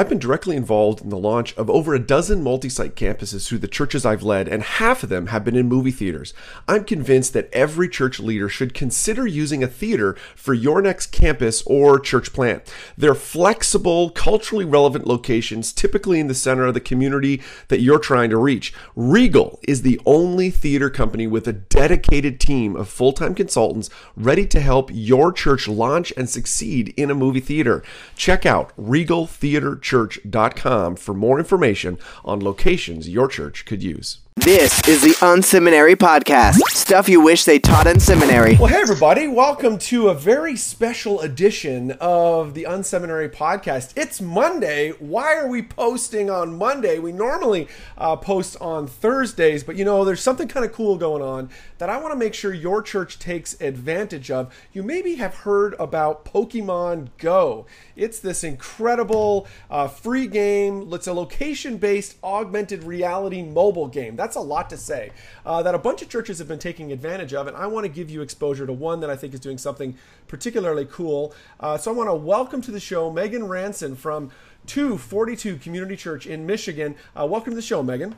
I've been directly involved in the launch of over a dozen multi site campuses through the churches I've led, and half of them have been in movie theaters. I'm convinced that every church leader should consider using a theater for your next campus or church plant. They're flexible, culturally relevant locations, typically in the center of the community that you're trying to reach. Regal is the only theater company with a dedicated team of full time consultants ready to help your church launch and succeed in a movie theater. Check out Regal Theater church.com for more information on locations your church could use. This is the Unseminary Podcast. Stuff you wish they taught in seminary. Well, hey, everybody. Welcome to a very special edition of the Unseminary Podcast. It's Monday. Why are we posting on Monday? We normally uh, post on Thursdays, but you know, there's something kind of cool going on that I want to make sure your church takes advantage of. You maybe have heard about Pokemon Go. It's this incredible uh, free game. It's a location based augmented reality mobile game. That's a lot to say. Uh, that a bunch of churches have been taking advantage of, and I want to give you exposure to one that I think is doing something particularly cool. Uh, so I want to welcome to the show Meagan Ranson from 242 Community Church in Michigan. Uh, welcome to the show, Meagan.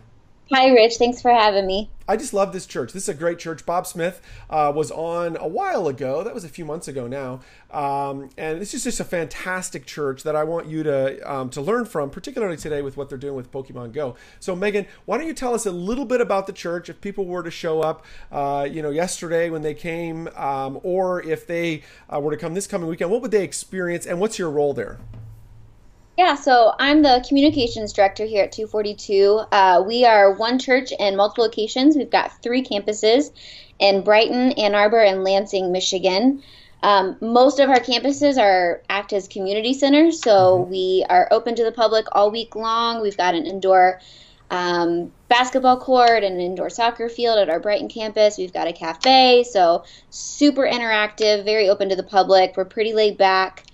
Hi, Rich. Thanks for having me. I just love this church. This is a great church. Bob Smith uh, was on a while ago. That was a few months ago now, um, and this is just a fantastic church that I want you to um, to learn from, particularly today with what they're doing with Pokemon Go. So, Meagan, why don't you tell us a little bit about the church? If people were to show up, uh, you know, yesterday when they came, um, or if they uh, were to come this coming weekend, what would they experience, and what's your role there? Yeah, so I'm the communications director here at 242. Uh, we are one church in multiple locations. We've got three campuses in Brighton, Ann Arbor, and Lansing, Michigan. Um, most of our campuses are act as community centers, so mm-hmm. we are open to the public all week long. We've got an indoor um, basketball court and an indoor soccer field at our Brighton campus. We've got a cafe, so super interactive, very open to the public. We're pretty laid back.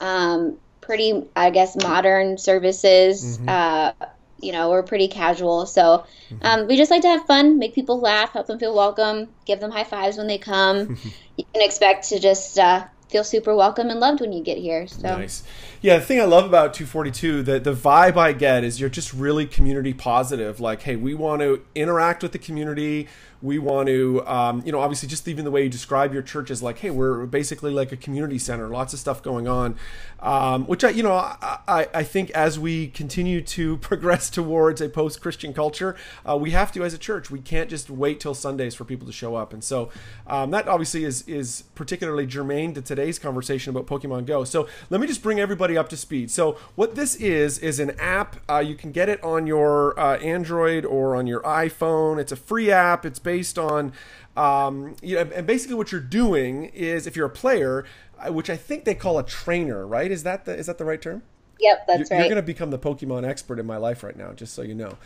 Um, pretty, I guess, modern services. Mm-hmm. Uh, you know, we're pretty casual. So mm-hmm. um, we just like to have fun, make people laugh, help them feel welcome, give them high fives when they come. you can expect to just uh, feel super welcome and loved when you get here. So nice. Yeah, the thing I love about 242, the the vibe I get is you're just really community positive. Like, hey, we want to interact with the community. We want to um, you know obviously just even the way you describe your church is like hey we're basically like a community center lots of stuff going on. Um, which i you know I, I think as we continue to progress towards a post-christian culture uh, we have to as a church. We can't just wait till sundays for people to show up. And so um, that obviously is is particularly germane to today's conversation about pokemon go. So let me just bring everybody up to speed so what this is is an app uh, you can get it on your uh, android or on your iphone it's a free app it's based on, um, you know, and basically what you're doing is if you're a player, uh, which I think they call a trainer, right? Is that the is that the right term? Yep, that's you're, right. You're going to become the Pokemon expert in my life right now, just so you know.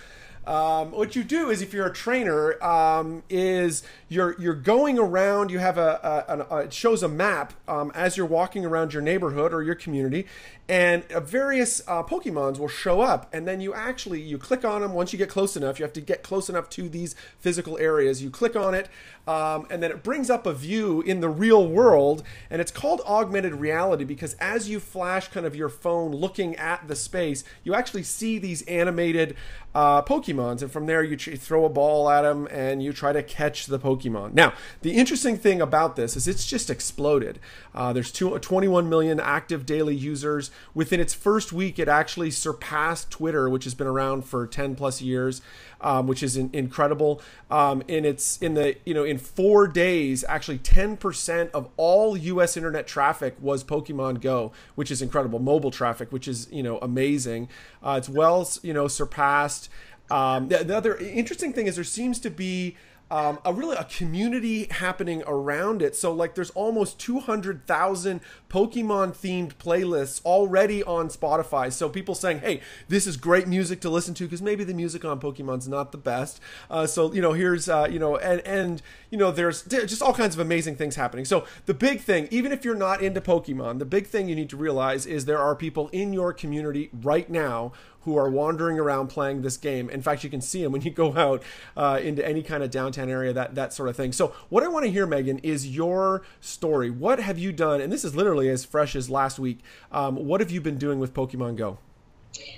Um, what you do is, if you're a trainer, um, is you're you're going around. You have a, a, a it shows a map um, as you're walking around your neighborhood or your community, and uh, various uh, Pokemons will show up, and then you actually you click on them. Once you get close enough, you have to get close enough to these physical areas. You click on it, um, and then it brings up a view in the real world, and it's called augmented reality because as you flash kind of your phone looking at the space, you actually see these animated uh, Pokemons, and from there you throw a ball at them and you try to catch the Pokemon. Now, the interesting thing about this is it's just exploded. Uh, there's two, 21 million active daily users. Within its first week, it actually surpassed Twitter, which has been around for 10 plus years, um, which is in, incredible. Um, and it's in the you know in four days, actually 10% of all U.S. internet traffic was Pokemon Go, which is incredible. Mobile traffic, which is you know amazing. Uh, it's well you know surpassed. Um, the, the other interesting thing is there seems to be um, a really a community happening around it. So like there's almost 200,000 Pokemon themed playlists already on Spotify. So people saying, "Hey, this is great music to listen to because maybe the music on Pokemon's not the best." Uh, so you know, here's uh, you know, and and you know, there's just all kinds of amazing things happening. So the big thing, even if you're not into Pokemon, the big thing you need to realize is there are people in your community right now who are wandering around playing this game. In fact, you can see them when you go out uh, into any kind of downtown area, that that sort of thing. So, what I want to hear, Meagan, is your story. What have you done? And this is literally as fresh as last week. Um, what have you been doing with Pokemon Go?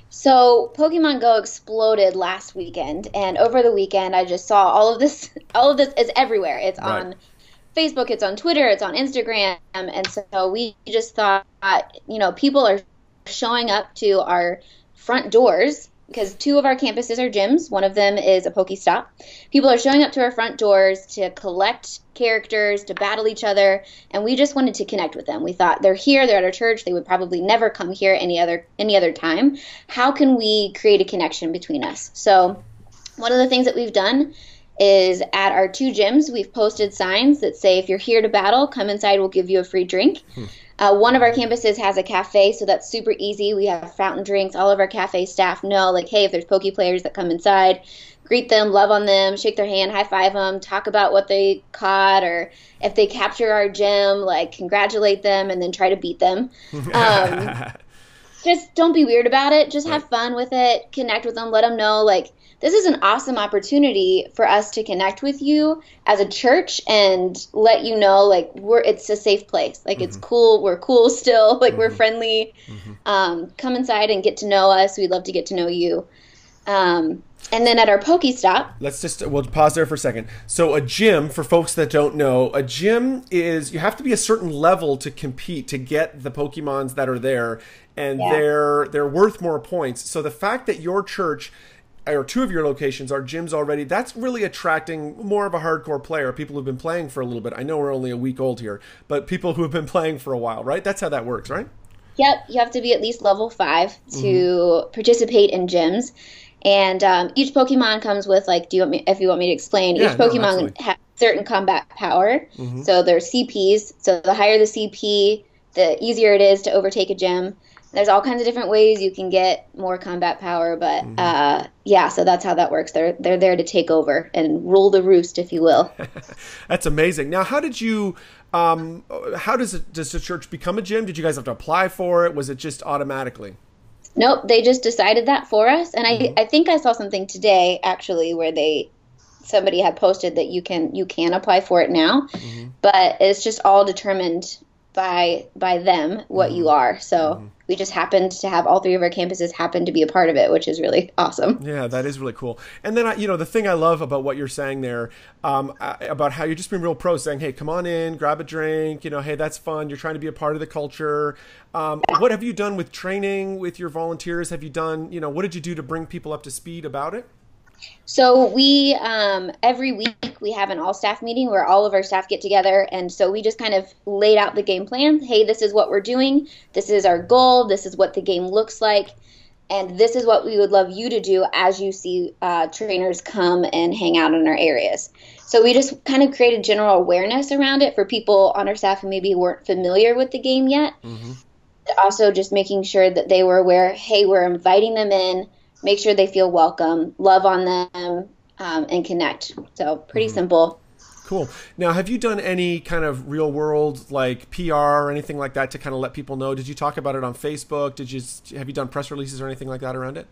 So Pokemon Go exploded last weekend, and over the weekend, I just saw all of this. All of this is everywhere. It's Right. on Facebook, it's on Twitter, it's on Instagram, and so we just thought, you know, people are showing up to our front doors because two of our campuses are gyms. One of them is a Pokestop. People are showing up to our front doors to collect characters, to battle each other, and we just wanted to connect with them. We thought they're here, they're at our church, they would probably never come here any other any other time. How can we create a connection between us? So, one of the things that we've done is at our two gyms, we've posted signs that say, if you're here to battle, come inside, we'll give you a free drink. Hmm. Uh, one of our campuses has a cafe, so that's super easy. We have fountain drinks. All of our cafe staff know, like, hey, if there's Poke players that come inside, greet them, love on them, shake their hand, high five them, talk about what they caught, or if they capture our gym, like, congratulate them and then try to beat them. Um, just don't be weird about it. Just have fun with it. Connect with them. Let them know like this is an awesome opportunity for us to connect with you as a church and let you know like we're it's a safe place. Like it's cool. We're cool still. Like we're friendly. Um, come inside and get to know us. We'd love to get to know you. Um, and then at our Pokestop, Let's just we'll pause there for a second. So a gym, for folks that don't know, a gym is you have to be a certain level to compete to get the Pokemons that are there, and Yeah. they're they're worth more points. So the fact that your church or two of your locations are gyms already, that's really attracting more of a hardcore player, people who've been playing for a little bit. I know we're only a week old here, but people who have been playing for a while, right? That's how that works, right? Yep, you have to be at least level five to participate in gyms. And um, each Pokemon comes with like, do you want me? If you want me to explain, Yeah, each Pokemon absolutely. has certain combat power. So there's CPs. So the higher the CP, the easier it is to overtake a gym. There's all kinds of different ways you can get more combat power, but uh, yeah, so that's how that works. They're they're there to take over and rule the roost, if you will. That's amazing. Now, how did you? Um, how does it, does the church become a gym? Did you guys have to apply for it? Was it just automatically? Nope, they just decided that for us. And I, I think I saw something today actually where they somebody had posted that you can you can apply for it now, but it's just all determined by by them what you are. So we just happened to have all three of our campuses happen to be a part of it, which is really awesome. Yeah, that is really cool. And then, I, you know, the thing I love about what you're saying there, um, about how you're just being real pro, saying, "Hey, come on in, grab a drink." You know, hey, that's fun. You're trying to be a part of the culture. Um, what have you done with training with your volunteers? Have you done, you know, what did you do to bring people up to speed about it? So we um, every week we have an all staff meeting where all of our staff get together, and so we just kind of laid out the game plan. Hey, this is what we're doing. This is our goal. This is what the game looks like, and this is what we would love you to do as you see uh, trainers come and hang out in our areas. So we just kind of created general awareness around it for people on our staff who maybe weren't familiar with the game yet. Also, just making sure that they were aware. Hey, we're inviting them in make sure they feel welcome, love on them, um, and connect. So pretty simple. Cool. Now, have you done any kind of real world like PR or anything like that to kind of let people know? Did you talk about it on Facebook? Did you have you done press releases or anything like that around it?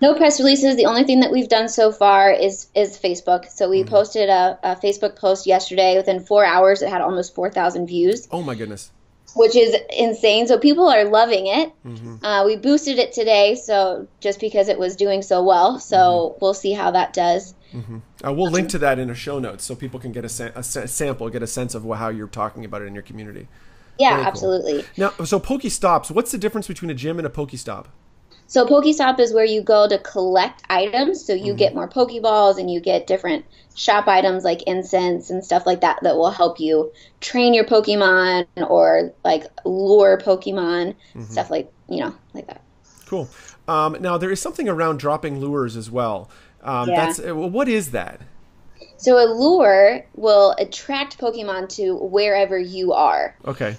No press releases. The only thing that we've done so far is is Facebook. So we posted a, a Facebook post yesterday. Within four hours, it had almost four thousand views, Oh my goodness. Which is insane. So people are loving it. Uh, we boosted it today, so just because it was doing so well. So we'll see how that does. Uh, we'll link to that in a show notes so people can get a, sa- a sa- sample, get a sense of how you're talking about it in your community. Yeah, cool. absolutely. Now, so Pokestops, what's the difference between a gym and a Pokestop? So Pokestop is where you go to collect items. So you get more Pokeballs and you get different shop items like incense and stuff like that that will help you train your Pokemon or like lure Pokemon, stuff like you know like that. Cool. Um, now, there is something around dropping lures as well. Um, Yeah. That's uh, what is that? So a lure will attract Pokemon to wherever you are. Okay.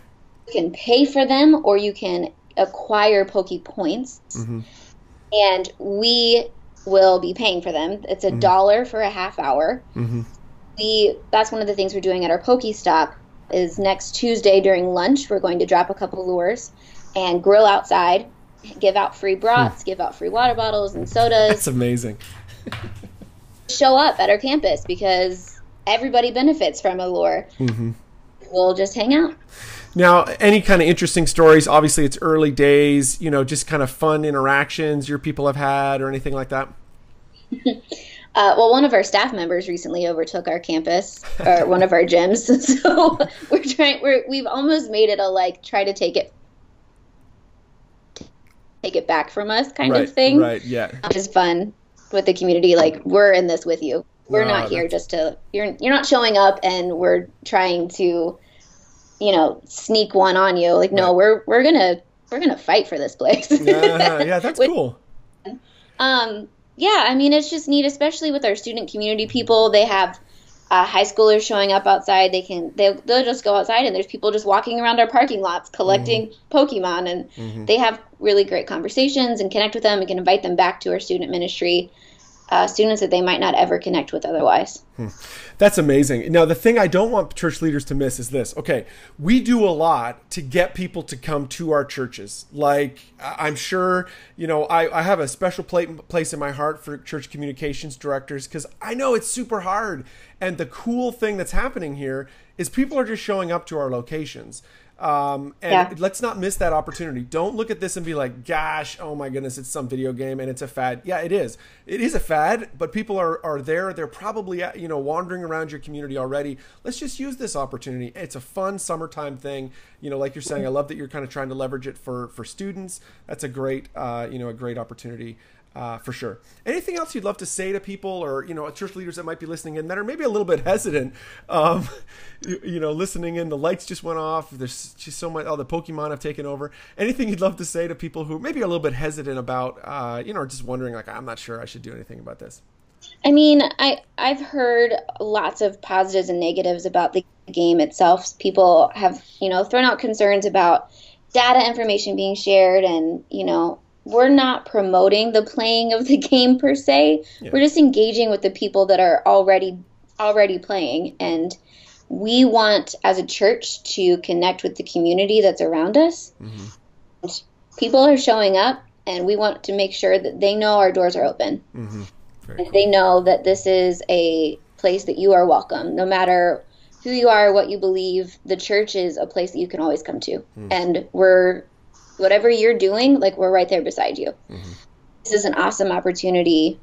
You can pay for them or you can acquire Poke Points. Mm-hmm. And we will be paying for them. It's a mm-hmm. dollar for a half hour. Mm-hmm. We that's one of the things we're doing at our Poke Stop is next Tuesday during lunch we're going to drop a couple lures and grill outside, give out free hmm. broths, give out free water bottles and sodas. That's amazing. show up at our campus because everybody benefits from a lure. We'll just hang out. Now, any kind of interesting stories? Obviously, it's early days. You know, just kind of fun interactions your people have had, or anything like that. Uh, well, one of our staff members recently overtook our campus or one of our gyms, so we're trying. We're we've almost made it a like try to take it take it back from us kind right, of thing. Right. Yeah. Is fun with the community. Like we're in this with you. We're No, not here just to. You're you're not showing up and we're trying to, you know, sneak one on you. Like no, Right. we're we're gonna we're gonna fight for this place. yeah, yeah, that's Which- cool. Um, yeah, I mean, it's just neat, especially with our student community people. They have uh, high schoolers showing up outside. They can they'll, they'll just go outside and there's people just walking around our parking lots collecting Pokemon, and they have really great conversations and connect with them. and can invite them back to our student ministry. Uh, students that they might not ever connect with otherwise. That's amazing. Now, the thing I don't want church leaders to miss is this. Okay, we do a lot to get people to come to our churches. Like, I'm sure, you know, I, I have a special pla- place in my heart for church communications directors because I know it's super hard. And the cool thing that's happening here is people are just showing up to our locations. Um, and Yeah. let's not miss that opportunity. Don't look at this and be like, gosh, oh my goodness, it's some video game and it's a fad. Yeah, it is. It is a fad, but people are, are there. They're probably, uh, you know, wandering around your community already. Let's just use this opportunity. It's a fun summertime thing. You know, like you're saying, I love that you're kind of trying to leverage it for, for students. That's a great, uh, you know, a great opportunity. Uh, for sure. Anything else you'd love to say to people, or you know, church leaders that might be listening in that are maybe a little bit hesitant? Um, you, you know, listening in, the lights just went off. There's just so much. All the Pokemon have taken over. Anything you'd love to say to people who maybe a little bit hesitant about, uh, you know, just wondering like, I'm not sure I should do anything about this. I mean, I I've heard lots of positives and negatives about the game itself. People have, you know, thrown out concerns about data information being shared and, you know, we're not promoting the playing of the game per se. We're just engaging with the people that are already already playing. And we want as a church to connect with the community that's around us. Mm-hmm. And People are showing up and we want to make sure that they know our doors are open. Mm-hmm. Very cool. they know that this is a place that you are welcome. No matter who you are what you believe the church is a place that you can always come to. Mm. And we're whatever you're doing like we're right there beside you this is an awesome opportunity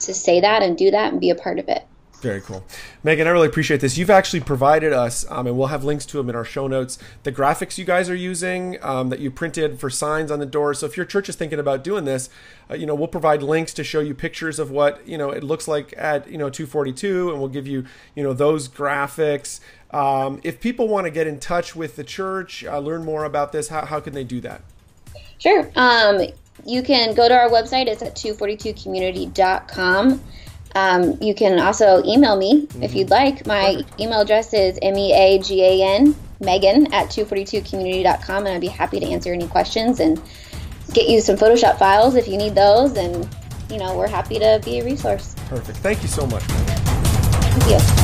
to say that and do that and be a part of it Very cool. Meagan, I really appreciate this. You've actually provided us, um, and we'll have links to them in our show notes, the graphics you guys are using um, that you printed for signs on the door. So if your church is thinking about doing this, uh, you know, we'll provide links to show you pictures of what, you know, it looks like at, you know, 242, and we'll give you, you know, those graphics. Um, if people want to get in touch with the church, uh, learn more about this, how, how can they do that? Sure. Um, you can go to our website. It's at 242community.com. Um, you can also email me if you'd like. My email address is M-E-A-G-A-N, Meagan, at 242community.com, and I'd be happy to answer any questions and get you some Photoshop files if you need those. And, you know, we're happy to be a resource. Perfect. Thank you so much. Thank you.